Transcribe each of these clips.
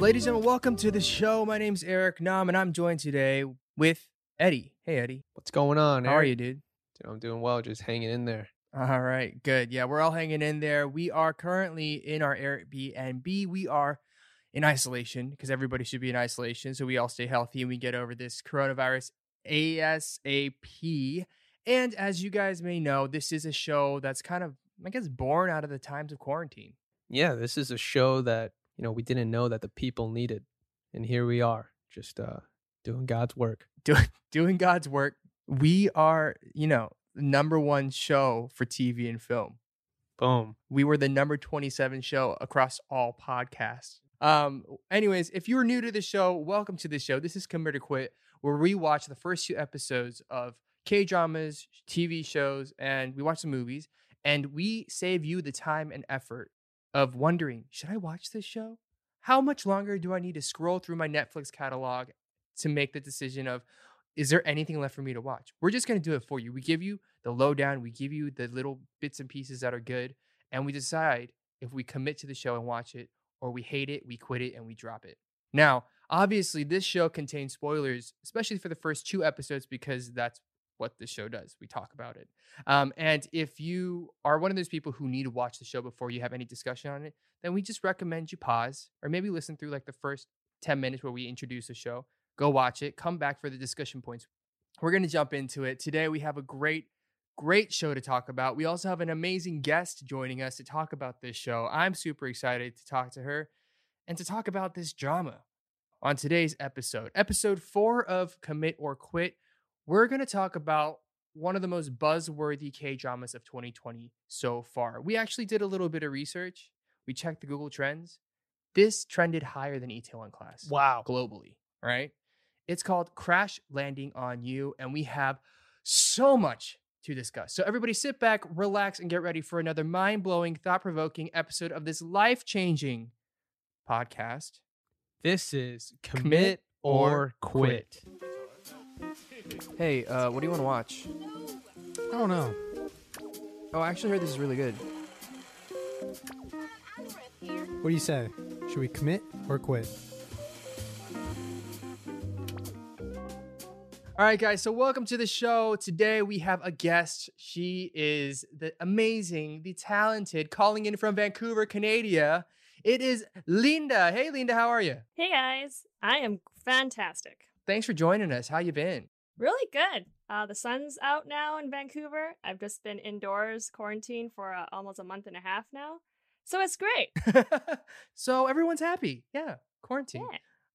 Ladies and gentlemen, welcome to the show. My name's Eric Nam, and I'm joined today with Eddie. Hey, Eddie. What's going on? How are you, dude? Dude, I'm doing well, just hanging in there. All right, good. Yeah, we're all hanging in there. We are currently in our Airbnb. We are in isolation because everybody should be in isolation, so we all stay healthy and we get over this coronavirus ASAP. And as you guys may know, this is a show that's kind of, I guess, born out of the times of quarantine. Yeah, this is a show that, you know, we didn't know that the people needed. And here we are, just uh doing God's work. doing doing God's work. We are, you know, number one show for TV and film. Boom. We were the number 27 show across all podcasts. Um, anyways, if you're new to the show, welcome to the show. This is Commit to Quit, where we watch the first two episodes of K dramas, TV shows, and we watch the movies, and we save you the time and effort of wondering, should I watch this show? How much longer do I need to scroll through my Netflix catalog to make the decision of is there anything left for me to watch? We're just going to do it for you. We give you the lowdown, we give you the little bits and pieces that are good, and we decide if we commit to the show and watch it or we hate it, we quit it, and we drop it. Now, obviously, this show contains spoilers, especially for the first two episodes, because that's what the show does. We talk about it. Um, and if you are one of those people who need to watch the show before you have any discussion on it, then we just recommend you pause or maybe listen through like the first 10 minutes where we introduce the show. Go watch it, come back for the discussion points. We're going to jump into it. Today, we have a great, great show to talk about. We also have an amazing guest joining us to talk about this show. I'm super excited to talk to her and to talk about this drama on today's episode. Episode four of Commit or Quit. We're going to talk about one of the most buzzworthy K dramas of 2020 so far. We actually did a little bit of research. We checked the Google Trends. This trended higher than Itaewon Class Wow. globally, right? It's called Crash Landing on You, and we have so much to discuss. So, everybody sit back, relax, and get ready for another mind blowing, thought provoking episode of this life changing podcast. This is commit, Commit or or quit. Hey, uh, what do you want to watch? I don't know. Oh, I actually heard this is really good. What do you say? Should we commit or quit? All right, guys. So, welcome to the show. Today we have a guest. She is the amazing, the talented, calling in from Vancouver, Canada. It is Linda. Hey, Linda, how are you? Hey guys, I am fantastic. Thanks for joining us. How you been? Really good. Uh, the sun's out now in Vancouver. I've just been indoors quarantine for uh, almost a month and a half now, so it's great. so everyone's happy. Yeah, quarantine.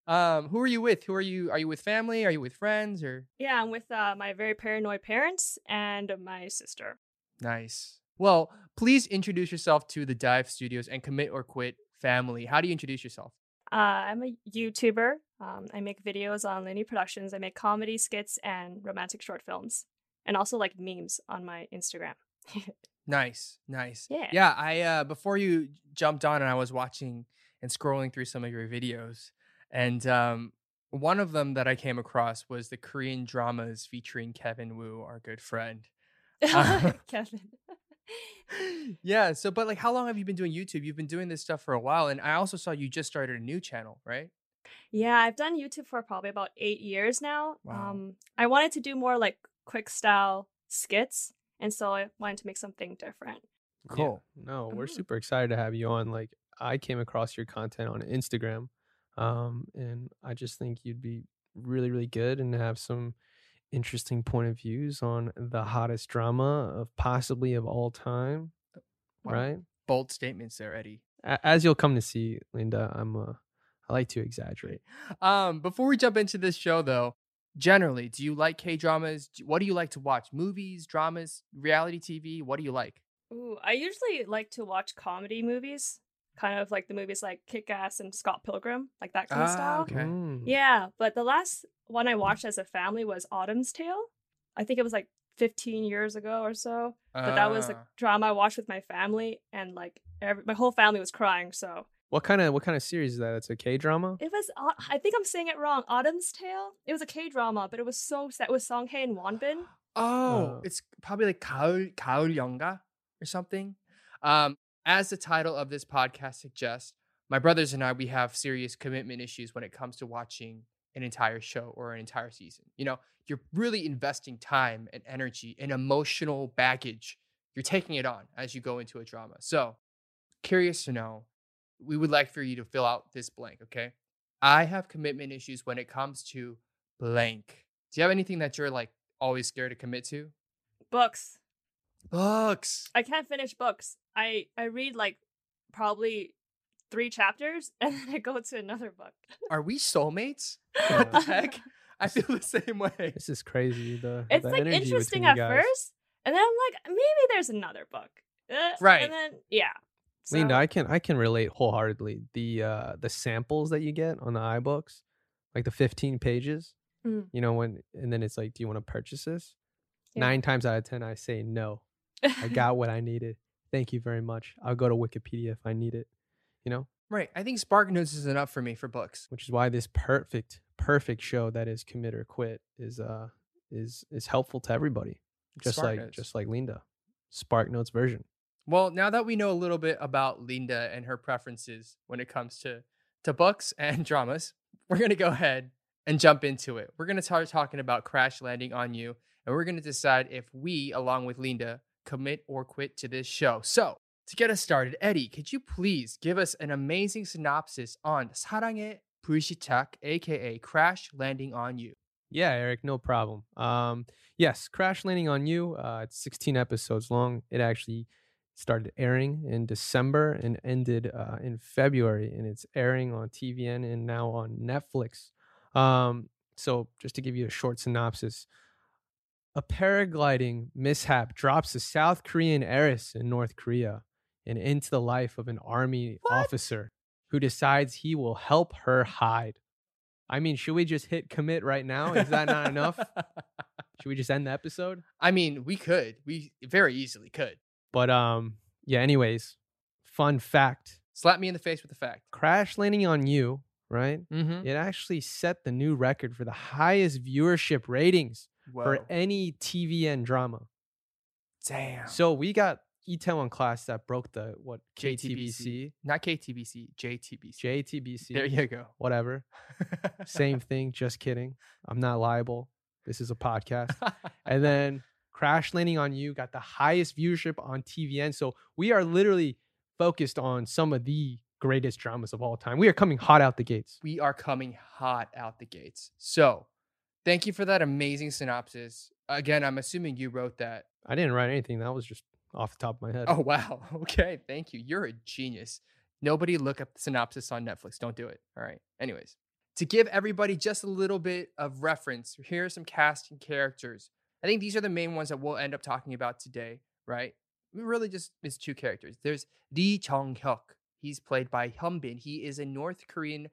Yeah, Um, who are you with? Who are you? Are you with family? Are you with friends? Or yeah. I'm with uh, my very paranoid parents and my sister. nice. Well, please introduce yourself to the Dive Studios and Commit or Quit family. How do you introduce yourself? Uh, I'm a YouTuber. Um, I make videos on Looney Productions. I make comedy skits and romantic short films, and also like memes on my Instagram. Nice, nice. Yeah. Yeah, I uh before you jumped on and I was watching and scrolling through some of your videos and um one of them that I came across was the Korean dramas featuring Kevin Woo, our good friend. Uh, Kevin. Yeah, so but like how long have you been doing YouTube? You've been doing this stuff for a while and I also saw you just started a new channel, right? Yeah, I've done YouTube for probably about eight years now. Wow. Um, I wanted to do more like quick style skits, and so I wanted to make something different. Cool. Yeah. No, we're Mhm. super excited to have you on. Like, I came across your content on Instagram, um, and I just think you'd be really, really good and have some interesting point of views on the hottest drama of possibly of all time. Wow. Right? Bold statements there, Eddie. As you'll come to see, Linda, I'm uh, I like to exaggerate. Um, before we jump into this show, though, generally, do you like K dramas? What do you like to watch? Movies, dramas, reality TV? What do you like? Ooh, I usually like to watch comedy movies, kind of like the movies like Kick Ass and Scott Pilgrim, like that kind of ah, style. Okay. Mm. Yeah, but the last one I mm. watched as a family was Autumn's Tale. I think it was like 15 years ago or so, but uh. that was a ah. drama I watched with my family, and like every, my whole family was crying. So what kind of what kind of series is that? It's a K drama. It was. I think I'm saying it wrong. Autumn's Tale. It was a K drama, but it was so sad. It was Song Hye and Wonbin. Oh, oh, it's probably like Kaul Kaul Yonga or something. Um, as the title of this podcast suggests, my brothers and I we have serious commitment issues when it comes to watching an entire show or an entire season. You know, you're really investing time and energy and emotional baggage. You're taking it on as you go into a drama. So, curious to know, we would like for you to fill out this blank, okay? I have commitment issues when it comes to blank. Do you have anything that you're like always scared to commit to? Books. Books. I can't finish books. I I read like probably three chapters and then I go to another book. Are we soulmates? What the heck? I feel the same way. This is crazy. The it's the like interesting at first, and then I'm like, maybe there's another book. Uh, Right. And then yeah. Linda, I can I can relate wholeheartedly. The uh the samples that you get on the iBooks, like the 15 pages, Mm. you know, when and then it's like, do you want to purchase this? Yeah. Nine times out of ten, I say no. I got what I needed. Thank you very much. I'll go to Wikipedia if I need it. You know, Right. I think Spark Notes is enough for me for books. which is why this perfect perfect show that is commit or quit is uh is is helpful to everybody. Just Spark like Notes. just like Linda, Spark Notes version. Well, now that we know a little bit about Linda and her preferences when it comes to to books and dramas, we're gonna go ahead and jump into it. We're gonna start talking about Crash Landing on You, and we're gonna decide if we, along with Linda, commit or quit to this show. So, to get us started, Eddie, could you please give us an amazing synopsis on 사랑의 불시착, aka Crash Landing on You? Yeah, Eric, no problem. Um, yes, Crash Landing on You. Uh, it's 16 episodes long. It actually started airing in December and ended uh, in February, and it's airing on TVN and now on Netflix. Um, so, just to give you a short synopsis, a paragliding mishap drops a South Korean heiress in North Korea and into the life of an army officer who decides he will help her hide. I mean, should we just hit commit right now? Is that not enough? Should we just end the episode? I mean, we could. We very easily could. But um, yeah. Anyways, fun fact: Slap me in the face with the fact. Crash Landing on You, right? Mm-hmm. It actually set the new record for the highest viewership ratings for any TVN drama. Damn. So we got Itaewon class that broke the what JTBC. KTBC, Not KTBC, JTBC. JTBC, There you go. whatever. Same thing. Just kidding. I'm not liable. This is a podcast. and then Crash Landing on You got the highest viewership on TVN. So we are literally focused on some of the greatest dramas of all time. We are coming hot out the gates. we are coming hot out the gates. So, thank you for that amazing synopsis. Again, I'm assuming you wrote that. I didn't write anything. That was just off the top of my head. Oh, wow. Okay. Thank you. You're a genius. Nobody look up the synopsis on Netflix. Don't do it. All right. Anyways, to give everybody just a little bit of reference, here are some casting characters. I think these are the main ones that we'll end up talking about today, right? We Really, just it's two characters. There's Lee Jong Hyuk. He's played by Hyun Bin. He is a North Korean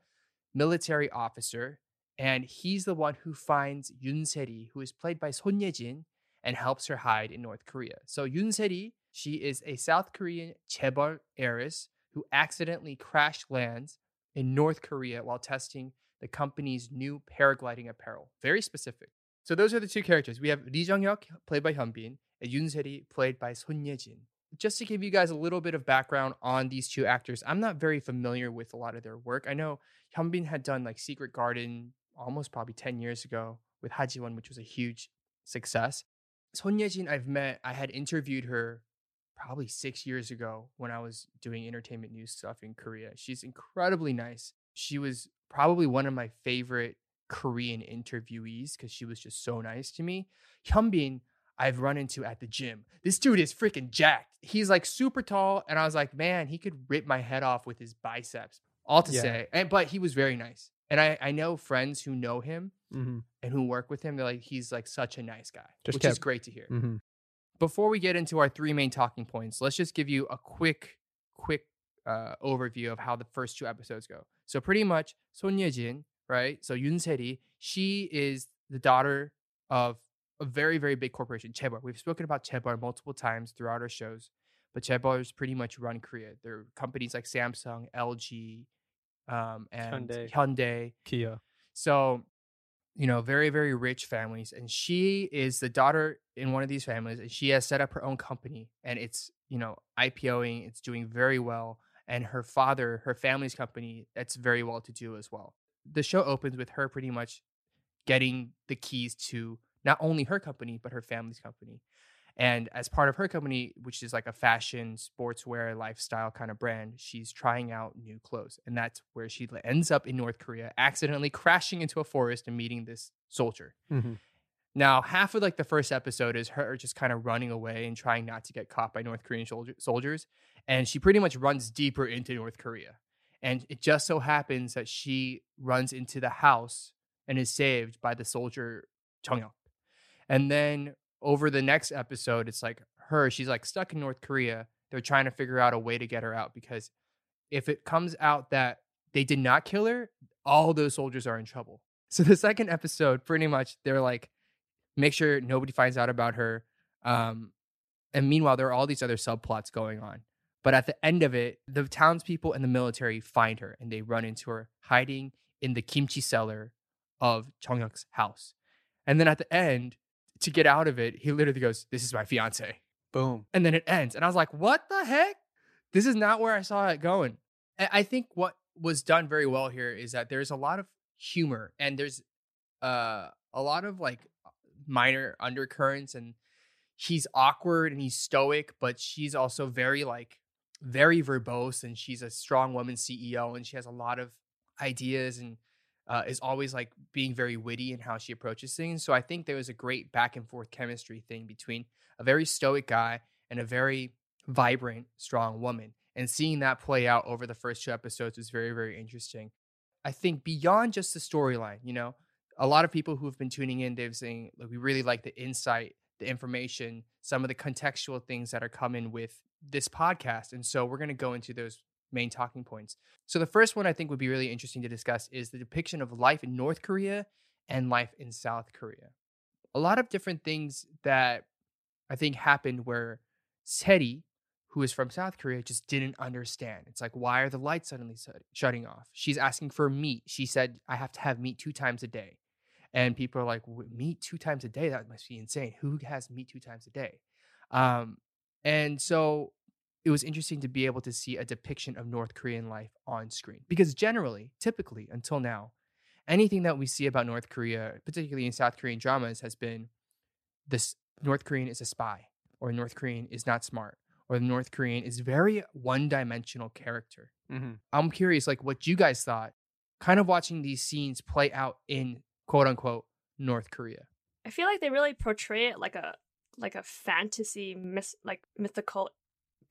military officer, and he's the one who finds Yoon Se-ri, who is played by Son Ye-jin, and helps her hide in North Korea. So Yoon Se-ri, she is a South Korean chaebol heiress who accidentally crash lands in North Korea while testing the company's new paragliding apparel. Very specific. So those are the two characters. We have Lee Jong-hyuk, played by Hyun Bin, and Yoon Se-ri, played by Son Ye-jin. Just to give you guys a little bit of background on these two actors, I'm not very familiar with a lot of their work. I know Hyun Bin had done like Secret Garden almost probably 10 years ago with Ha Ji-won, which was a huge success. Son Ye-jin, I've met, I had interviewed her probably six years ago when I was doing entertainment news stuff in Korea. She's incredibly nice. She was probably one of my favorite Korean interviewees because she was just so nice to me. Hyunbin, I've run into at the gym. This dude is freaking jacked. He's like super tall, and I was like, man, he could rip my head off with his biceps. All to Yeah. say, and but he was very nice. And I, I know friends who know him Mm-hmm. and who work with him. They're like, he's like such a nice guy, Just which is great to hear. Mm-hmm. before we get into our three main talking points, let's just give you a quick, quick uh, overview of how the first two episodes go. So pretty much, Son Ye-jin, right? So Yoon Se-ri, she is the daughter of a very, very big corporation, Chaebol. We've spoken about Chaebol multiple times throughout our shows, but Chaebol's pretty much run Korea. There are companies like Samsung, LG, um, and Hyundai. Hyundai. Kia. So, you know, very, very rich families. And she is the daughter in one of these families, and she has set up her own company and it's, you know, IPOing, it's doing very well. And her father, her family's company, that's very well to do as well. The show opens with her pretty much getting the keys to not only her company, but her family's company. And as part of her company, which is like a fashion, sportswear, lifestyle kind of brand, she's trying out new clothes. And that's where she ends up in North Korea, accidentally crashing into a forest and meeting this soldier. Mm-hmm. Now, half of like the first episode is her just kind of running away and trying not to get caught by North Korean soldier- soldiers. And she pretty much runs deeper into North Korea. And it just so happens that she runs into the house and is saved by the soldier Chung And then over the next episode, it's like her, she's like stuck in North Korea. They're trying to figure out a way to get her out because if it comes out that they did not kill her, all those soldiers are in trouble. So the second episode, pretty much, they're like, make sure nobody finds out about her. Um, and meanwhile, there are all these other subplots going on. But at the end of it, the townspeople and the military find her and they run into her hiding in the kimchi cellar of Chung house. And then at the end, to get out of it, he literally goes, This is my fiance. Boom. And then it ends. And I was like, What the heck? This is not where I saw it going. And I think what was done very well here is that there's a lot of humor and there's uh, a lot of like minor undercurrents and he's awkward and he's stoic, but she's also very like very verbose and she's a strong woman CEO and she has a lot of ideas and uh, is always like being very witty in how she approaches things. So I think there was a great back and forth chemistry thing between a very stoic guy and a very vibrant, strong woman. And seeing that play out over the first two episodes was very, very interesting. I think beyond just the storyline, you know, a lot of people who have been tuning in, they've saying like, we really like the insight, the information, some of the contextual things that are coming with this podcast. And so we're going to go into those main talking points. So the first one I think would be really interesting to discuss is the depiction of life in North Korea and life in South Korea. A lot of different things that I think happened where Seri, who is from South Korea, just didn't understand. It's like, why are the lights suddenly shutting off? She's asking for meat. She said, I have to have meat two times a day. And people are like, meat two times a day? That must be insane. Who has meat two times a day? Um, and so it was interesting to be able to see a depiction of North Korean life on screen. Because generally, typically, until now, anything that we see about North Korea, particularly in South Korean dramas, has been this North Korean is a spy, or North Korean is not smart, or the North Korean is very one dimensional character. Mm-hmm. I'm curious, like what you guys thought, kind of watching these scenes play out in quote unquote North Korea. I feel like they really portray it like a like a fantasy mis- like mythical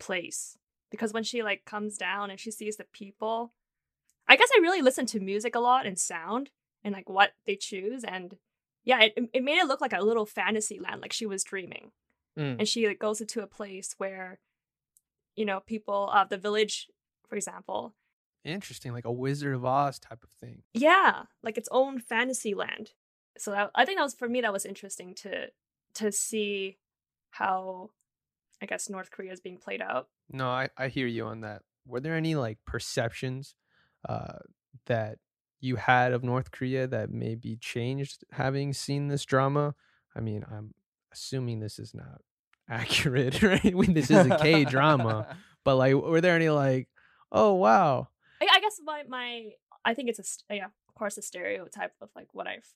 place because when she like comes down and she sees the people i guess i really listen to music a lot and sound and like what they choose and yeah it, it made it look like a little fantasy land like she was dreaming Mm. and she like goes into a place where you know people of the village for example Interesting, like a Wizard of Oz type of thing. yeah like its own fantasy land so that, i think that was for me that was interesting to to see how i guess north korea is being played out No, I, I hear you on that. Were there any like perceptions uh, that you had of North Korea that maybe changed having seen this drama? I mean, I'm assuming this is not accurate, right? Mean, this is a K drama, but like, were there any like, oh wow, I, I guess my my I think it's a st- yeah, of course, a stereotype of like what I've,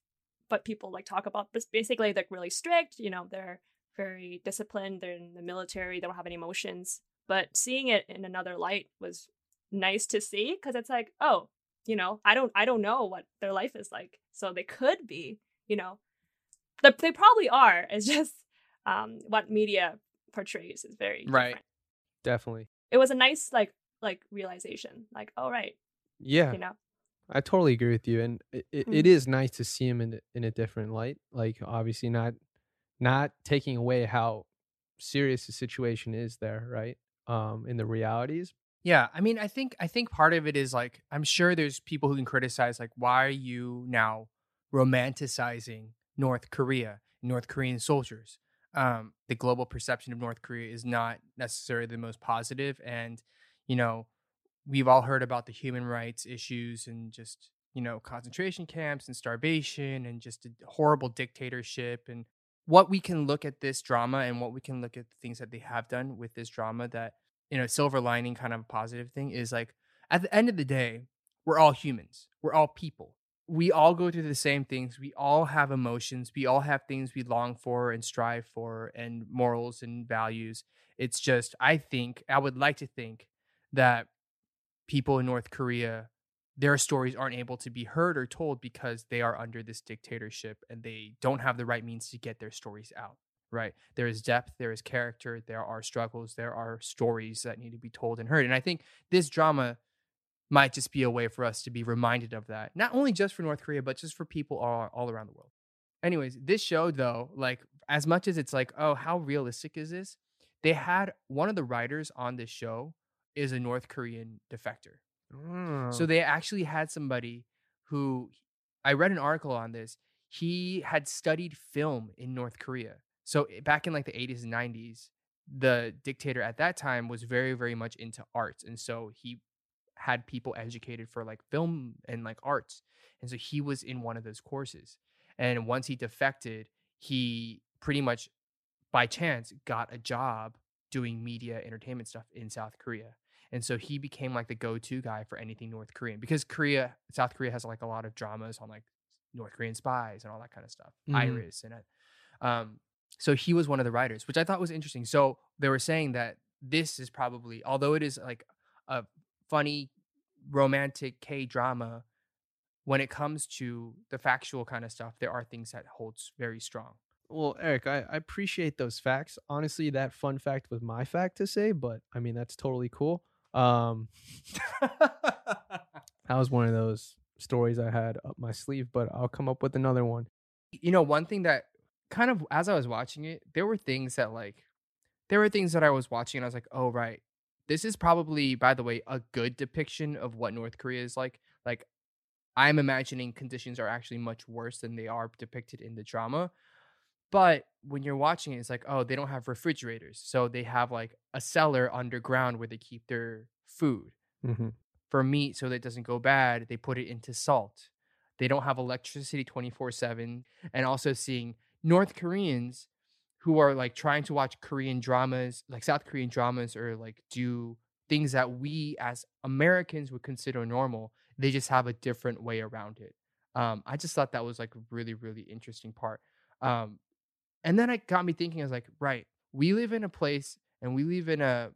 but people like talk about. But basically, they're really strict. You know, they're very disciplined. They're in the military. They don't have any emotions. But seeing it in another light was nice to see because it's like, oh, you know, I don't I don't know what their life is like. So they could be, you know, they, they probably are. It's just um, what media portrays is very Right. different. definitely, It was a nice like like realization, like, oh right, yeah, you know. I totally agree with you, and it, it, it Mhm. is nice to see him in in a different light. Like obviously not not taking away how serious the situation is there, right? Um, in the realities. Yeah, I mean, I think I think part of it is like I'm sure there's people who can criticize like why are you now romanticizing North Korea, North Korean soldiers? Um, the global perception of North Korea is not necessarily the most positive, and you know, we've all heard about the human rights issues and just you know concentration camps and starvation and just a horrible dictatorship and what we can look at this drama and what we can look at the things that they have done with this drama that you know silver lining kind of positive thing is like at the end of the day we're all humans. We're all people. We all go through the same things. We all have emotions. We all have things we long for and strive for and morals and values. It's just i think i would like to think that people in north korea their stories aren't able to be heard or told because they are under this dictatorship and they don't have the right means to get their stories out right? There is depth there is character there are struggles there are stories that need to be told and heard and i think this drama might just be a way for us to be reminded of that not only just for north korea but just for people all, all around the world. Anyways this show though like as much as it's like oh how realistic is this? They had one of the writers on this show is a north korean defector Hmm. so Oh. they actually had somebody who I read an article on this. He had studied film in North Korea. So eh, back in like the 80s and 90s, the dictator at that time was very very much into arts and so he had people educated for like film and like arts. And so he was in one of those courses. And once he defected, he pretty much by chance got a job doing media entertainment stuff in South Korea. And so he became like the go-to guy for anything North Korean because Korea, South Korea has like a lot of dramas on like North Korean spies and all that kind of stuff. Mhm. Iris and. Um, so he was one of the writers, which I thought was interesting. So they were saying that this is probably, although it is like a funny romantic K drama, when it comes to the factual kind of stuff, there are things that holds very strong. Well, Eric, I, I appreciate those facts. Honestly, that fun fact was my fact to say, but I mean that's totally cool. Um, that was one of those stories I had up my sleeve, but I'll come up with another one. you know, one thing that kind of as I was watching it, there were things that like there were things that I was watching and I was like, "Oh, right. This is probably by the way a good depiction of what North Korea is like." Like I'm imagining conditions are actually much worse than they are depicted in the drama. But when you're watching it, it's like, oh, they don't have refrigerators. So they have like a cellar underground where they keep their food Mm-hmm. for meat so that it doesn't go bad, they put it into salt. They don't have electricity 24 7. And also seeing North Koreans who are like trying to watch Korean dramas, like South Korean dramas, or like do things that we as Americans would consider normal. They just have a different way around it. Um, I just thought that was like a really, really interesting part. Um, and then it got me thinking, I was like, right, we live in a place and we live in a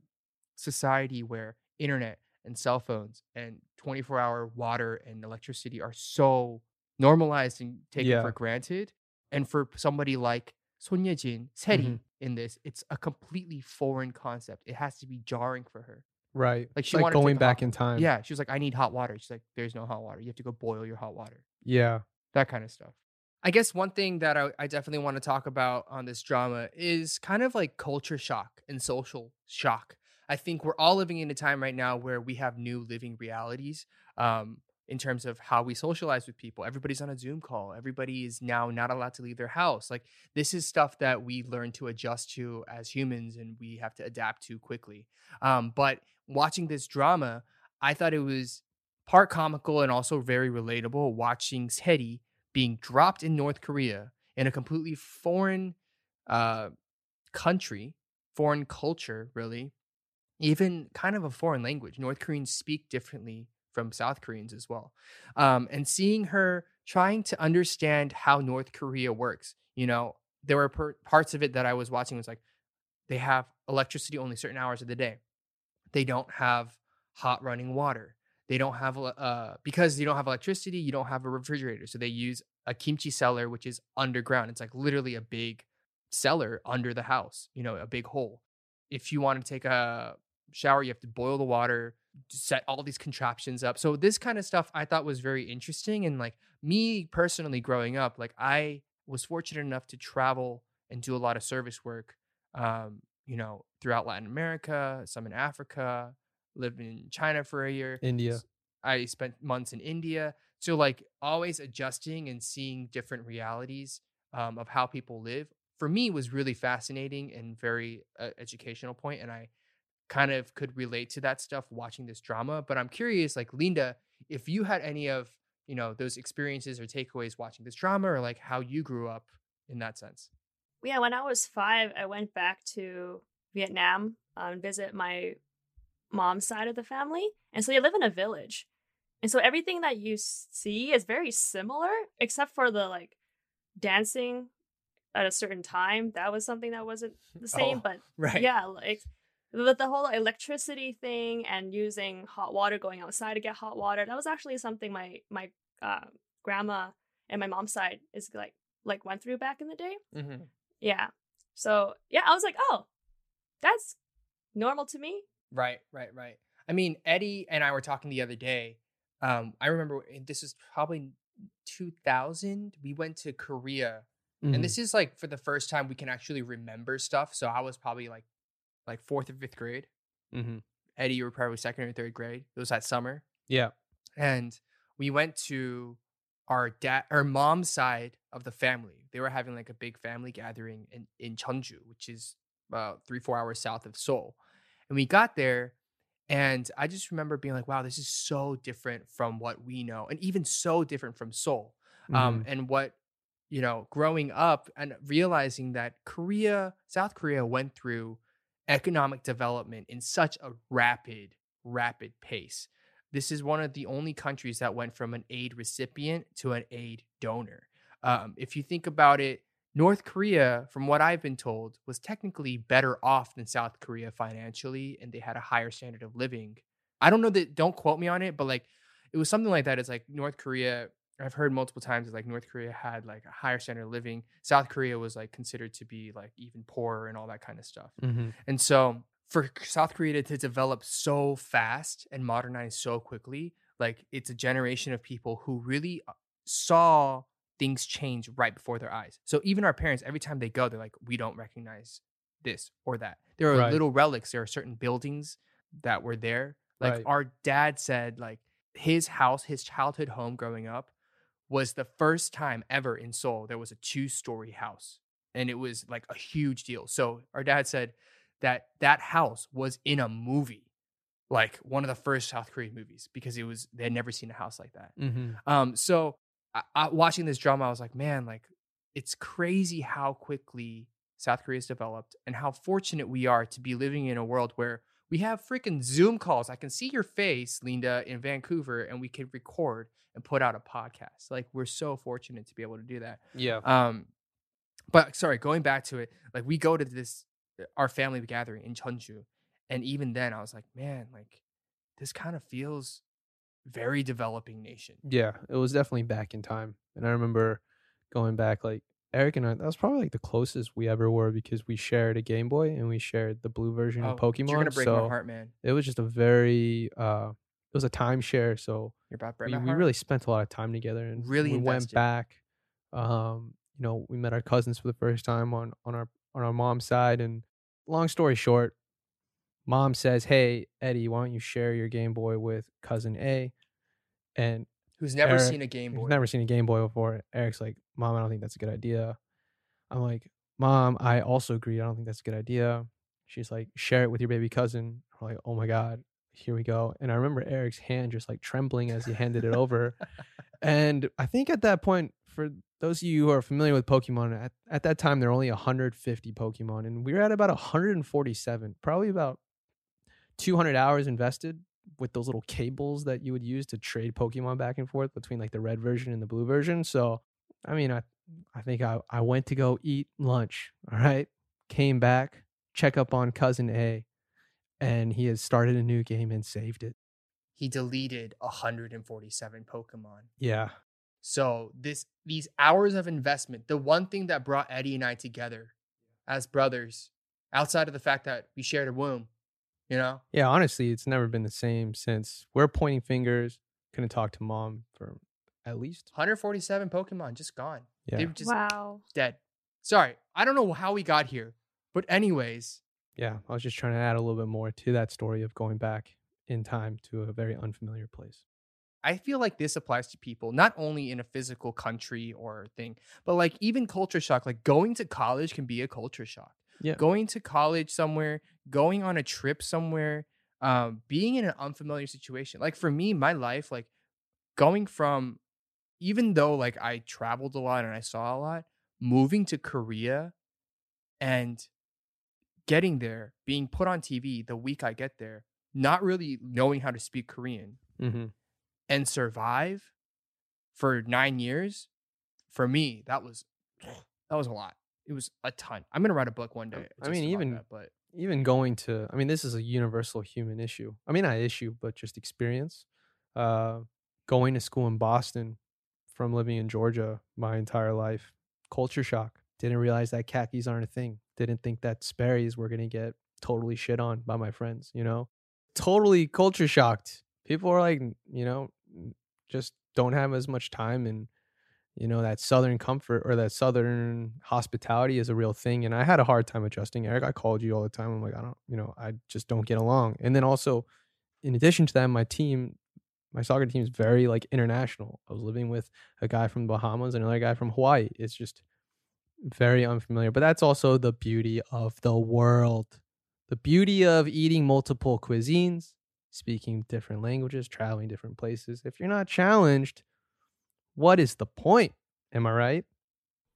society where internet and cell phones and 24 hour water and electricity are so normalized and taken Yeah. for granted. And for somebody like Son Ye-jin, Seri Mhm. in this, it's a completely foreign concept. It has to be jarring for her. Right. Like she like wanted going back hot- in time. Yeah, she was like, I need hot water. She's like, there's no hot water. You have to go boil your hot water Yeah. that kind of stuff. I guess one thing that I, I definitely want to talk about on this drama is kind of like culture shock and social shock. I think we're all living in a time right now where we have new living realities um, in terms of how we socialize with people. Everybody's on a Zoom call. Everybody is now not allowed to leave their house. Like this is stuff that we learn to adjust to as humans and we have to adapt to quickly. Um, but watching this drama, I thought it was part comical and also very relatable watching Seri being dropped in North Korea in a completely foreign uh, country, foreign culture, really, even kind of a foreign language. North Koreans speak differently from South Koreans as well. Um, and seeing her trying to understand how North Korea works, you know, there were per- parts of it that I was watching was like, they have electricity only certain hours of the day. They don't have hot running water. They don't have uh because you don't have electricity, you don't have a refrigerator. So they use a kimchi cellar which is underground. It's like literally a big cellar under the house, you know, a big hole. If you want to take a shower, you have to boil the water, set all these contraptions up. So this kind of stuff I thought was very interesting and like me personally growing up, like I was fortunate enough to travel and do a lot of service work um you know, throughout Latin America, some in Africa, lived in China for a year. India. I spent months in India. So like always adjusting and seeing different realities um, of how people live for me was really fascinating and very uh, educational point and I kind of could relate to that stuff watching this drama. But I'm curious, like Linda, if you had any of you know those experiences or takeaways watching this drama or like how you grew up in that sense. Yeah, when I was five, I went back to Vietnam um, and visit my mom's side of the family. And so they live in a village. And so everything that you see is very similar, except for the like dancing at a certain time. That was something that wasn't the same. Oh, but right. yeah, like but the whole electricity thing and using hot water, going outside to get hot water, that was actually something my my uh, grandma and my mom's side is like like went through back in the day. Mm-hmm. Yeah. So yeah, I was like, oh, that's normal to me. Right, right, right. I mean, Eddie and I were talking the other day. Um, I remember this is probably 2000. We went to Korea, Mhm. and this is like for the first time we can actually remember stuff. So I was probably like, like fourth or fifth grade. Mhm. Eddie, you were probably second or third grade. It was that summer, Yeah. and we went to our dad, our mom's side of the family. They were having like a big family gathering in in Cheonju, which is about three four hours south of Seoul. And we got there, and I just remember being like, "Wow, this is so different from what we know, and even so different from Seoul." Um, and what you know, growing up and realizing that Korea, South Korea, went through economic development in such a rapid, rapid pace. This is one of the only countries that went from an aid recipient to an aid donor. Um, if you think about it, North Korea, from what I've been told, was technically better off than South Korea financially, and they had a higher standard of living. I don't know that, don't quote me on it, but like it was something like that. It's like North Korea, I've heard multiple times, it's like North Korea had like a higher standard of living. South Korea was like considered to be like even poorer and all that kind of stuff. Mhm. And so for South Korea to, to develop so fast and modernize so quickly, like it's a generation of people who really uh, saw things change right before their eyes. So even our parents, every time they go, they're like, we don't recognize this or that. There are Right. little relics. There are certain buildings that were there. Like Right. our dad said, like his house, his childhood home growing up was the first time ever in Seoul there was a two story house. And it was like a huge deal. So our dad said that that house was in a movie, like one of the first South Korean movies, because it was, they had never seen a house like that. Mhm. Um, so I, I, watching this drama, I was like, man, like it's crazy how quickly South Korea's developed and how fortunate we are to be living in a world where we have freaking Zoom calls. I can see your face, Linda, in Vancouver, and we can record and put out a podcast. Like we're so fortunate to be able to do that. Yeah. Um, but sorry, going back to it, like we go to this our family gathering in Cheonju, and even then, I was like, man, like this kind of feels very developing nation. Yeah, it was definitely back in time. And I remember going back like Eric and I that was probably like the closest we ever were because we shared a Game Boy and we shared the blue version of Oh, Pokemon. You're gonna break so my heart, man. it was just a very uh it was a timeshare, so You're about to break we, we really spent a lot of time together and Really we went back. Um, you know, we met our cousins for the first time on on our on our mom's side and long story short, mom says, Hey, Eddie, why don't you share your Game Boy with cousin A? And who's never Eric, seen a Game Boy. Never seen a Game Boy before. Eric's like, Mom, I don't think that's a good idea. I'm like, Mom, I also agree. I don't think that's a good idea. She's like, share it with your baby cousin. I'm like, oh my God, here we go. And I remember Eric's hand just like trembling as he handed it over. And I think at that point, for those of you who are familiar with Pokemon, at, at that time, there were only 150 Pokemon. And we were at about 147, probably about 200 hours invested with those little cables that you would use to trade Pokemon back and forth between like the red version and the blue version. So, I mean, I, I think I, I went to go eat lunch. All right. Came back, check up on cousin A, and he has started a new game and saved it. he deleted 147 Pokemon. Yeah. So this these hours of investment, the one thing that brought Eddie and I together as brothers, outside of the fact that we shared a womb, you know, Yeah. Honestly, it's never been the same since we're pointing fingers. Couldn't talk to mom for at least. 147 Pokemon just gone. They Yeah. were just wow. dead. Sorry, I don't know how we got here, but anyways, yeah, I was just trying to add a little bit more to that story of going back in time to a very unfamiliar place. I feel like this applies to people not only in a physical country or thing, but like even culture shock. Like going to college can be a culture shock. Yeah. Going to college somewhere, going on a trip somewhere, um, being in an unfamiliar situation. Like for me, my life, like going from, even though like I traveled a lot and I saw a lot, moving to Korea and getting there, being put on TV the week I get there, not really knowing how to speak Korean Mm-hmm. and survive for nine years, for me, that was that was a lot. It was a ton. I'm gonna write a book one day. I mean, even that, but even going to i mean this is a universal human issue. I mean not issue but just experience. Uh going to school in boston from living in georgia my entire life culture shock. Didn't realize that khakis aren't a thing. Didn't think that sperry's were going to get totally shit on by my friends you know? Totally culture shocked. People are like you know just don't have as much time and you know that southern comfort or that southern hospitality is a real thing and i had a hard time adjusting eric i called you all the time. I'm like i don't you know i just don't get along. And then also in addition to that my team my soccer team is very like international. I was living with a guy from bahamas and another guy from hawaii. It's just very unfamiliar. But that's also the beauty of the world. The beauty of eating multiple cuisines speaking different languages traveling different places. If you're not challenged what is the point? Am I right?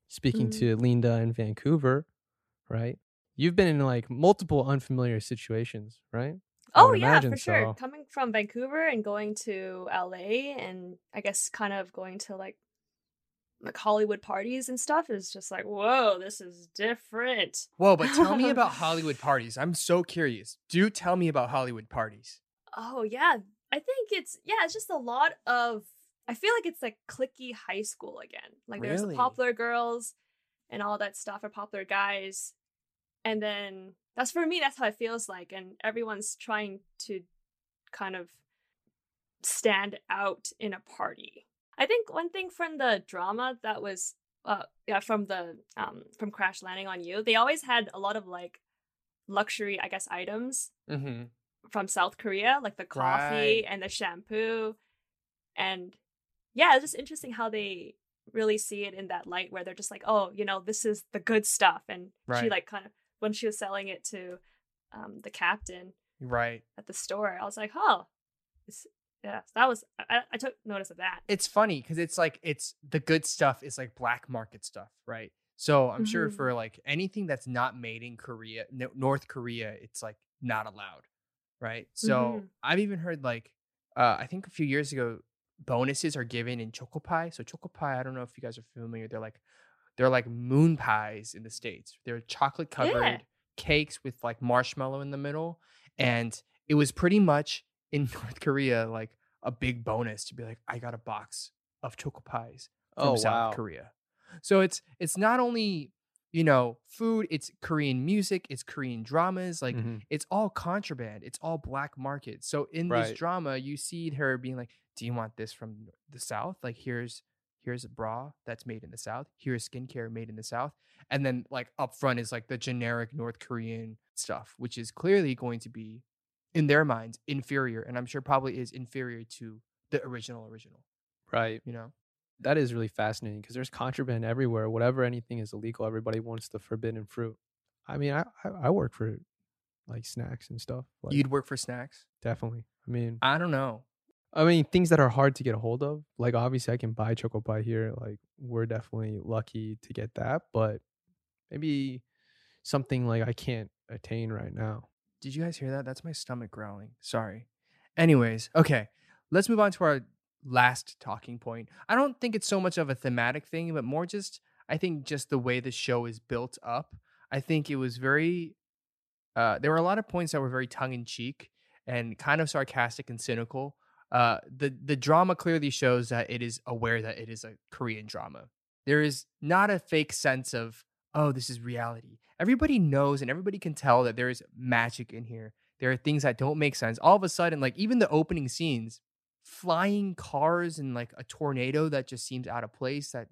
Speaking Mm. to Linda in Vancouver, right? You've been in like multiple unfamiliar situations, right? Oh yeah, for sure. so. Coming from Vancouver and going to LA and I guess kind of going to like like Hollywood parties and stuff is just like, whoa, this is different. whoa, but tell me about Hollywood parties. I'm so curious. Do tell me about Hollywood parties. Oh yeah. I think it's yeah, it's just a lot of I feel like it's like clicky high school again. Like there's the popular girls and all that stuff or popular guys. And then that's for me, that's how it feels like. And everyone's trying to kind of stand out in a party. I think one thing from the drama that was uh yeah, from the um from Crash Landing on You, they always had a lot of like luxury, I guess, items Mm-hmm. from South Korea, like the coffee Right. and the shampoo. And yeah, it's just interesting how they really see it in that light where they're just like, oh, you know, this is the good stuff. And she like kind of when she was selling it to um the captain Right. at the store, I was like, oh, yeah, that was I, I took notice of that. It's funny because it's like it's the good stuff is like black market stuff, right? So I'm sure Mhm. for like anything that's not made in Korea, no, North Korea, it's like not allowed, right? So Mhm. I've even heard like uh, I think a few years ago, bonuses are given in choco pie. So choco pie, I don't know if you guys are familiar. They're like they're like moon pies in the states. They're chocolate covered cakes with like marshmallow in the middle, and it was pretty much in North Korea like a big bonus to be like, I got a box of choco pies from Oh, South wow. Korea. So it's it's not only you know food, it's Korean music, it's Korean dramas, like Mhm. it's all contraband, it's all black market. So in Right. this drama, you see her being like, "Do you want this from the South? Like here's here's a bra that's made in the South. Here's skincare made in the South." And then like up front is like the generic North Korean stuff, which is clearly going to be in their minds inferior, and I'm sure probably is inferior to the original original. Right. You know. That is really fascinating because there's contraband everywhere. Whatever anything is illegal, everybody wants the forbidden fruit. I mean, I I, I work for like snacks and stuff. Like, You'd work for snacks? definitely. I mean, I don't know. I mean, things that are hard to get a hold of. Like, obviously, I can buy choco pie here. Like, we're definitely lucky to get that. But maybe something like I can't attain right now. Did you guys hear that? That's my stomach growling. Sorry. Anyways, okay. Let's move on to our last talking point. I don't think it's so much of a thematic thing, but more just I think just the way the show is built up. I think it was very uh there were a lot of points that were very tongue in cheek and kind of sarcastic and cynical. Uh the the drama clearly shows that it is aware that it is a Korean drama. There is not a fake sense of oh, this is reality. Everybody knows and everybody can tell that there is magic in here. There are things that don't make sense. All of a sudden, like even the opening scenes, flying cars and like a tornado that just seems out of place, that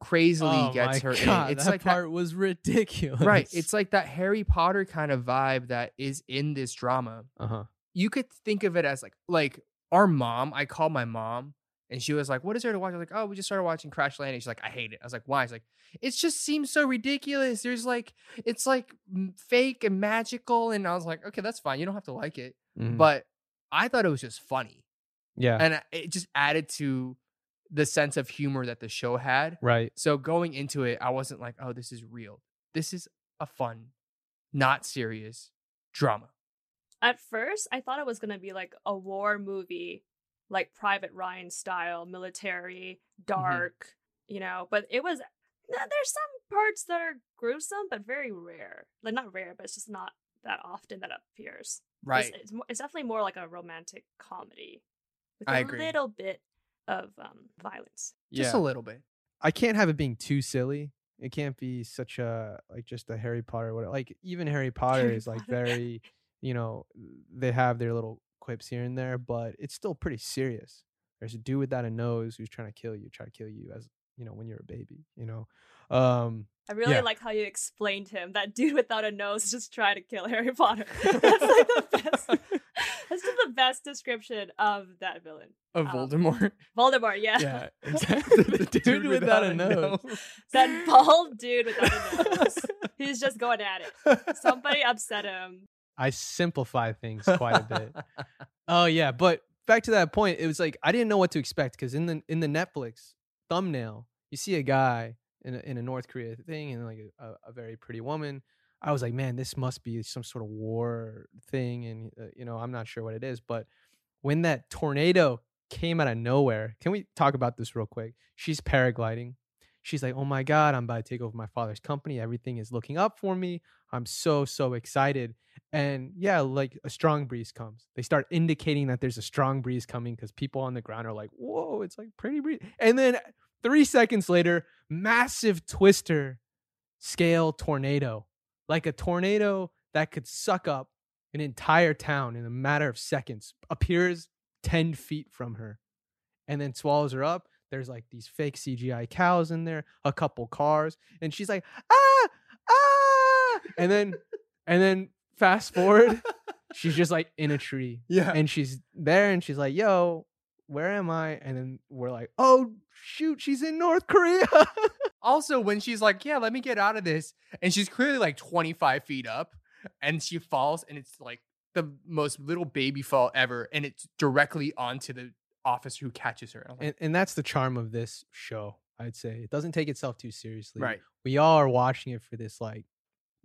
crazily oh gets her in. God, It's that like part was ridiculous. right. It's like that Harry Potter kind of vibe that is in this drama. uh huh. You could think of it as like like our mom. I called my mom and she was like, "What is there to watch?" I was like, "Oh, we just started watching Crash Landing." She's like, "I hate it." I was like, "Why?" She's like, "It just seems so ridiculous. There's like it's like fake and magical." And I was like, "Okay, that's fine. You don't have to like it." Mhm. But I thought it was just funny, yeah, and it just added to the sense of humor that the show had. right. So going into it, I wasn't like, "Oh, this is real. This is a fun, not serious drama." At first, I thought it was gonna be like a war movie, like Private Ryan style, military, dark, you know. But it was there's some parts that are gruesome, but very rare. Like not rare, but it's just not that often that appears. It's, it's, it's definitely more like a romantic comedy with I a agree. little bit of um, violence. Just a little bit. I can't have it being too silly. It can't be such a like just a Harry Potter. What like even Harry Potter Harry is like Potter. very, you know, they have their little quips here and there, but it's still pretty serious. There's a dude without a nose who's trying to kill you, try to kill you as you know when you're a baby. You know, um, I really Yeah. like how you explained him. That dude without a nose just trying to kill Harry Potter. That's like the best. That's just the best description of that villain. Of Um, Voldemort. Voldemort, yeah. yeah, exactly. the dude, without, a nose. that bald dude without a nose. He's just going at it. Somebody upset him. I simplify things quite a bit. Oh yeah, but back to that point, it was like I didn't know what to expect because in the in the Netflix thumbnail, you see a guy in a, in a North Korea thing and like a, a very pretty woman. I was like, man, this must be some sort of war thing, and uh, you know, I'm not sure what it is. But when that tornado came out of nowhere, can we talk about this real quick? She's paragliding. She's like, oh my god, I'm about to take over my father's company. Everything is looking up for me. I'm so so excited. And yeah, like a strong breeze comes. They start indicating that there's a strong breeze coming because people on the ground are like, whoa, it's like pretty breeze. And then three seconds later, massive twister scale tornado. Like a tornado that could suck up an entire town in a matter of seconds appears 10 feet from her and then swallows her up. There's like these fake CGI cows in there, a couple cars, and she's like, ah, ah. And then, and then fast forward, she's just like in a tree. Yeah. And she's there and she's like, yo, where am I? And then we're like, oh, shoot, she's in North Korea. Also, when she's like, "Yeah, let me get out of this," and she's clearly like 25 feet up, and she falls, and it's like the most little baby fall ever, and it's directly onto the officer who catches her. I like, and, and that's the charm of this show, I'd say. It doesn't take itself too seriously. right, We all are watching it for this like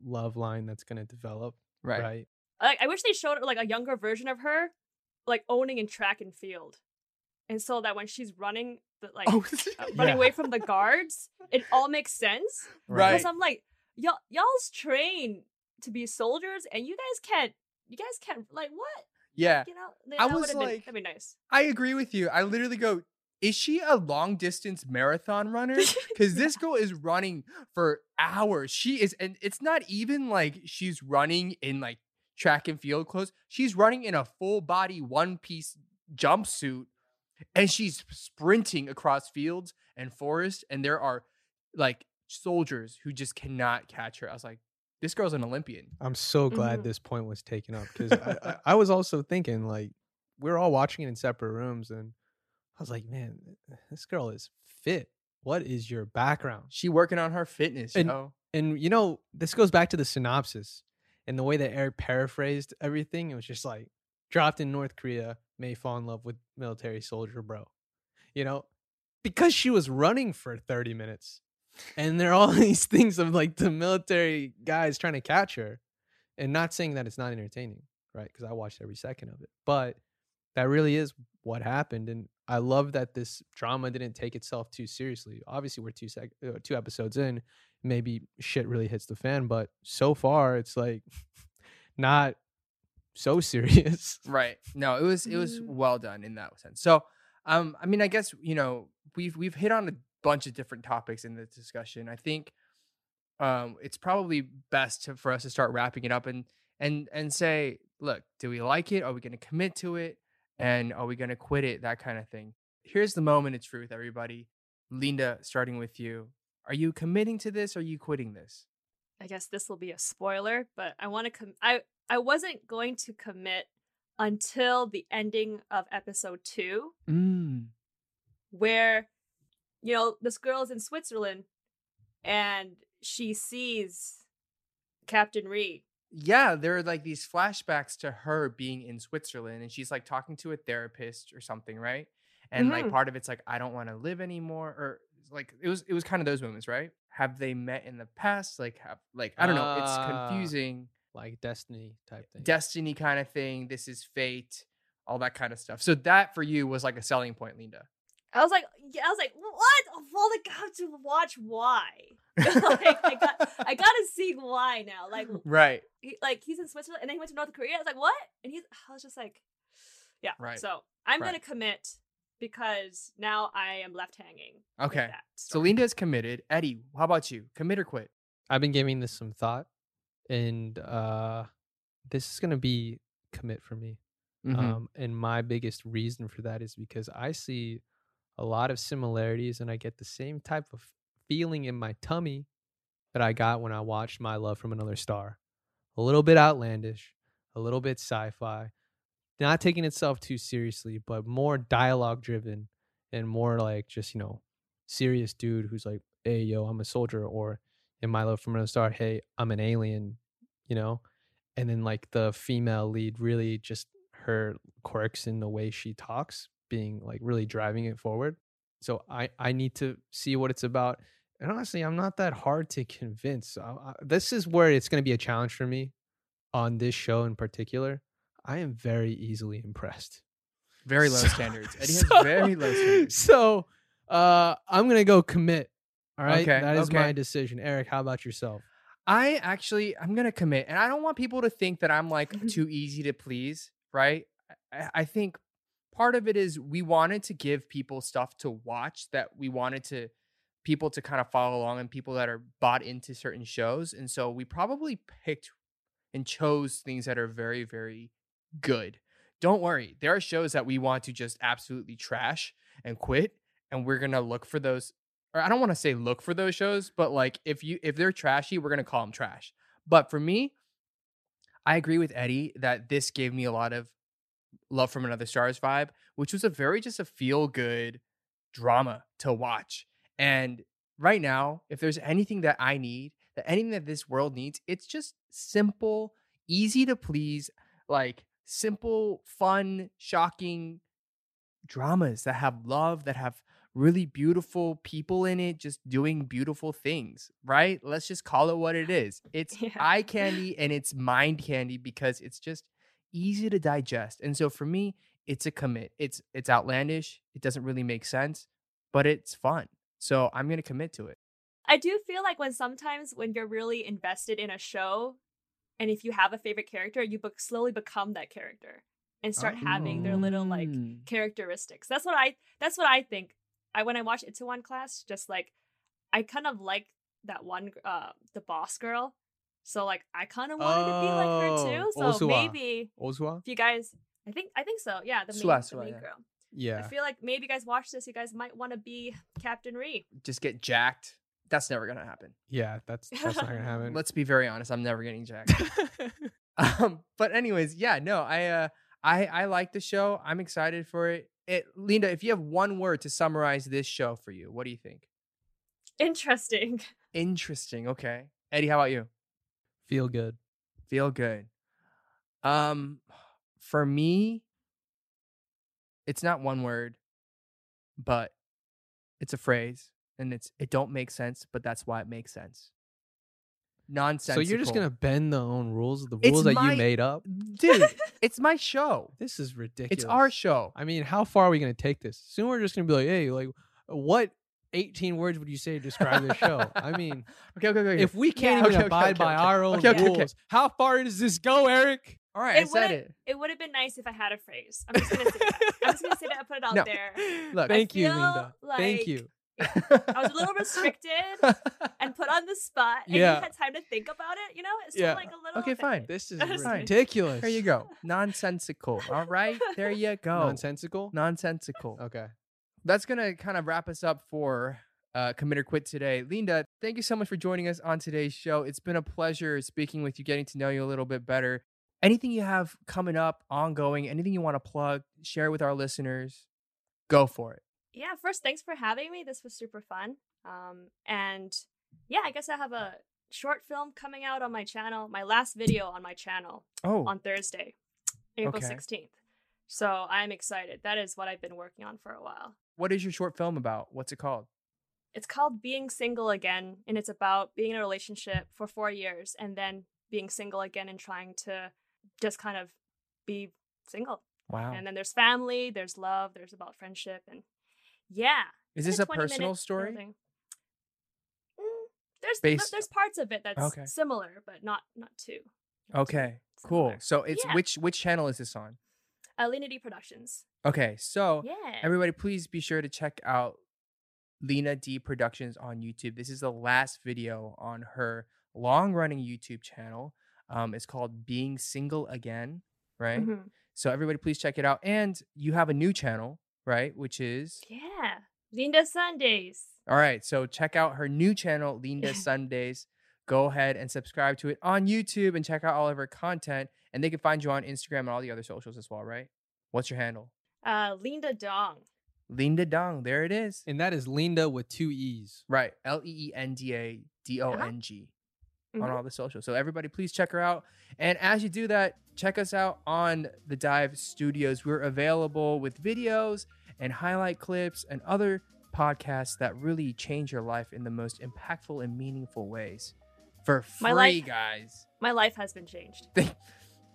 love line that's going to develop. right, right? Like I wish they showed like a younger version of her, like owning in track and field, and so that when she's running, the, like Oh, uh, running Yeah. away from the guards, it all makes sense. right. Because I'm like, y'all, y'all's trained to be soldiers, and you guys can't. You guys can't. Like what? Yeah, You know, I was would've been, like- that'd be nice. I agree with you. I literally go, "Is she a long distance marathon runner?" Because this girl is running for hours. She is, and it's not even like she's running in like track and field clothes. She's running in a full body one piece jumpsuit and she's sprinting across fields and forests and there are like soldiers who just cannot catch her. I was like, this girl's an Olympian. I'm so glad Mhm. this point was taken up because I, I, I was also thinking like we're all watching it in separate rooms and I was like, man, this girl is fit. What is your background? She working on her fitness, And- yo. And you know, this goes back to the synopsis and the way that Eric paraphrased everything. It was just like dropped in North Korea, may fall in love with military soldier, bro. You know, because she was running for 30 minutes. And there are all these things of like the military guys trying to catch her. And not saying that it's not entertaining, right? Because I watched every second of it. But that really is what happened. And I love that this drama didn't take itself too seriously. Obviously, we're two sec- uh, two episodes in. Maybe shit really hits the fan, but so far it's like not so serious. Right. No, it was it was Mm. well done in that sense. So, um, I mean, I guess you know we've we've hit on a bunch of different topics in the discussion. I think, um, it's probably best to, for us to start wrapping it up and and and say, look, do we like it? Are we going to commit to it? And are we going to quit it? That kind of thing. Here's the moment of truth, everybody. Leenda, starting with you. Are you committing to this or are you quitting this? I guess this will be a spoiler, but I want to com- I I wasn't going to commit until the ending of episode 2 Mm. where you know this girl's in Switzerland and she sees Captain Ri. Yeah, there are like these flashbacks to her being in Switzerland and she's like talking to a therapist or something, right? And like Mhm. part of it's like I don't want to live anymore or like it was it was kind of those moments, right? Have they met in the past? Like have like I don't know, it's Ah. confusing. Like Destiny type thing. Destiny kind of thing, this is fate, all that kind of stuff. So that for you was like a selling point, Leenda. I was like, yeah, I was like, what? Well, like, I have to watch why. like, I got, I gotta see why now. Like, Right. he, like he's in Switzerland and then he went to North Korea. I was like, what? And he's, I was just like, yeah. Right. So I'm Right. gonna commit because now I am left hanging. Okay. that So. Leenda's committed. Eddie, how about you? Commit or quit? I've been giving this some thought, and uh, this is gonna be commit for me. Mhm. Um, and my biggest reason for that is because I see a lot of similarities, and I get the same type of feeling in my tummy that I got when I watched My Love from Another Star. A little bit outlandish, a little bit sci-fi, not taking itself too seriously, but more dialogue driven and more like just you know serious dude who's like, "Hey, yo, I'm a soldier," or in My Love from Another Star, "Hey, I'm an alien," you know. And then like the female lead, really just her quirks in the way she talks, being like really driving it forward. So I I need to see what it's about. And honestly, I'm not that hard to convince. I, I, this is where it's going to be a challenge for me on this show in particular. I am very easily impressed. Very low So- standards. Eddie has so- very low standards. So uh, I'm gonna go commit. All right, Okay, that is okay. my decision. Eric, how about yourself? I actually I'm gonna commit, and I don't want people to think that I'm like Mm-hmm. too easy to please, right? I, I think part of it is we wanted to give people stuff to watch that we wanted to people to kind of follow along and people that are bought into certain shows, and so we probably picked and chose things that are very very good. Don't worry, there are shows that we want to just absolutely trash and quit, and we're gonna look for those or I don't want to say look for those shows, but like if you if they're trashy, we're gonna call them trash. But for me, I agree with Eddie that this gave me a lot of love from another stars vibe, which was a very just a feel good drama to watch. And right now, if there's anything that I need, that anything that this world needs, it's just simple, easy to please, like simple, fun, shocking dramas that have love, that have really beautiful people in it just doing beautiful things, right? Let's just call it what it is. It's Yeah. eye candy and it's mind candy because it's just easy to digest. And so for me, it's a commit. It's it's outlandish. It doesn't really make sense, but it's fun. So I'm going to commit to it. I do feel like when sometimes when you're really invested in a show, and if you have a favorite character, you be- slowly become that character and start having their little like Mm. characteristics. That's what I that's what I think. I when I watched One Class, just like I kind of like that one uh the boss girl. So like I kind of wanted to be like her too. Oh, So Ozua. maybe Ozua? if you guys I think I think so. Yeah, the main, Sua, the Sua, main yeah. girl. I feel like maybe you guys watch this, you guys might want to be Captain Ri. Just get jacked. That's never going to happen. Yeah, that's that's not gonna happen. Let's be very honest. I'm never getting jacked. um, but anyways, yeah, no, I uh I I like the show. I'm excited for it. It Leenda, if you have one word to summarize this show for you, what do you think? Interesting. Interesting. Okay. Eddie, how about you? Feel good. Feel good. Um for me it's not one word, but it's a phrase and it's it don't make sense, but that's why it makes sense. Nonsense. So you're just gonna bend the own rules, the It's rules that my- you made up. Dude, it's my show. This is ridiculous. It's our show. I mean, how far are we gonna take this? Soon we're just gonna be like, hey, like, what 18 words would you say to describe this show? I mean, Okay, okay, okay. okay. if we can't Yeah. even Okay, okay, abide okay, by okay. our own Okay, okay, rules, okay. how far does this go, Eric? All right, I It said would've- it. It would have been nice if I had a phrase. I'm just gonna say that. I'm just gonna say that and put it out No. there. Look. Thank you, feel Leenda. Thank like- you. I was a little restricted and put on the spot, and Yeah. you had time to think about it. You know, it's Yeah. like a little. Okay, fine. This is That's ridiculous. There you go. Nonsensical. All right. There you go. Nonsensical. Nonsensical. Okay. That's gonna kind of wrap us up for uh, Commit or Quit today. Leenda, thank you so much for joining us on today's show. It's been a pleasure speaking with you, getting to know you a little bit better. Anything you have coming up, ongoing, anything you want to plug, share with our listeners, go for it. Yeah, first, thanks for having me. This was super fun. Um, and yeah, I guess I have a short film coming out on my channel, my last video on my channel Oh, on Thursday, April Okay. 16th. So I'm excited. That is what I've been working on for a while. what is your short film about? What's it called? It's called Being Single Again, and it's about being in a relationship for four years and then being single again and trying to just kind of be single. Wow. And then there's family, there's love, there's about friendship, and yeah. Is this a 20 minute personal story? thing. Mm, there's Based- there's parts of it that's Okay. similar, but not not too. Okay, cool. similar. So it's Yeah. which which channel is this on? D Productions. Okay, so Yeah. everybody, please be sure to check out Leenda D Productions on YouTube. This is the last video on her long running YouTube channel. Um, it's called Being Single Again, right? Mhm. So everybody, please check it out. And you have a new channel, right? Which is Yeah. Leenda Sundays. all right. So check out her new channel, Leenda Sundays. Go ahead and subscribe to it on YouTube and check out all of her content. And they can find you on Instagram and all the other socials as well, right? What's your handle? Uh, Leenda Dong. Leenda Dong. There it is. And that is Leenda with two E's. Right. L E E N D A D O N G on Mhm. all the socials. So everybody, please check her out. And as you do that, check us out on the Dive Studios. We're available with videos and highlight clips and other podcasts that really change your life in the most impactful and meaningful ways for free, My life- guys. My life has been changed.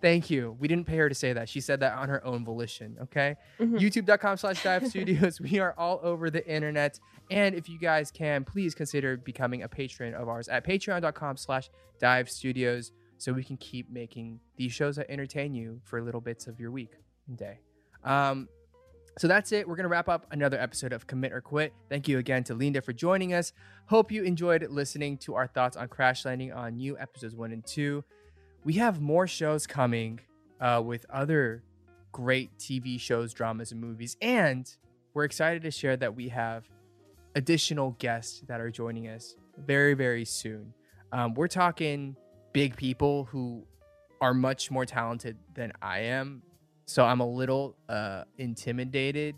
Thank, you. We didn't pay her to say that. She said that on her own volition. Okay. Mhm. YouTube.com slash dive studios. We are all over the internet. And if you guys can, please consider becoming a patron of ours at patreon.com slash dive studios so we can keep making these shows that entertain you for little bits of your week and day. Um, so that's it. We're going to wrap up another episode of Commit or Quit. Thank you again to Leenda for joining us. Hope you enjoyed listening to our thoughts on Crash Landing on new episodes one and two. We have more shows coming uh, with other great TV shows, dramas, and movies. And we're excited to share that we have additional guests that are joining us very, very soon. Um, we're talking big people who are much more talented than I am. So I'm a little uh, intimidated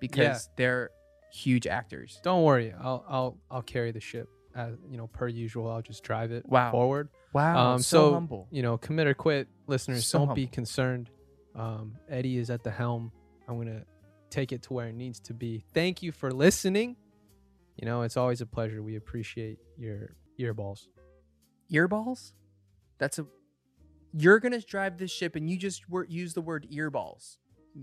because they're huge actors. Don't worry, I'll I'll I'll carry the ship as you know per usual. I'll just drive it Wow. forward. Wow, Um, so, so, humble. You know, commit or quit, listeners. So don't be concerned. Um, Eddie is at the helm. I'm gonna take it to where it needs to be. Thank you for listening. You know, it's always a pleasure. We appreciate your earballs. Earballs? That's a. You're gonna drive this ship, and you just wor- use the word earballs.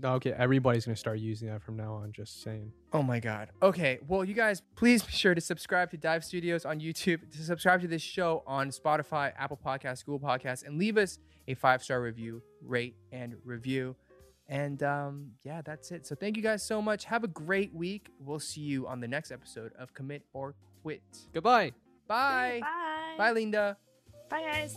Okay, everybody's gonna start using that from now on. Just saying. Oh my god. Okay. Well, you guys, please be sure to subscribe to Dive Studios on YouTube, to subscribe to this show on Spotify, Apple Podcasts, Google Podcasts, and leave us a five star review, rate, and review. And um, yeah, that's it. So thank you guys so much. Have a great week. We'll see you on the next episode of Commit or Quit. Goodbye. Bye. Bye. Bye, Leenda. Bye, guys.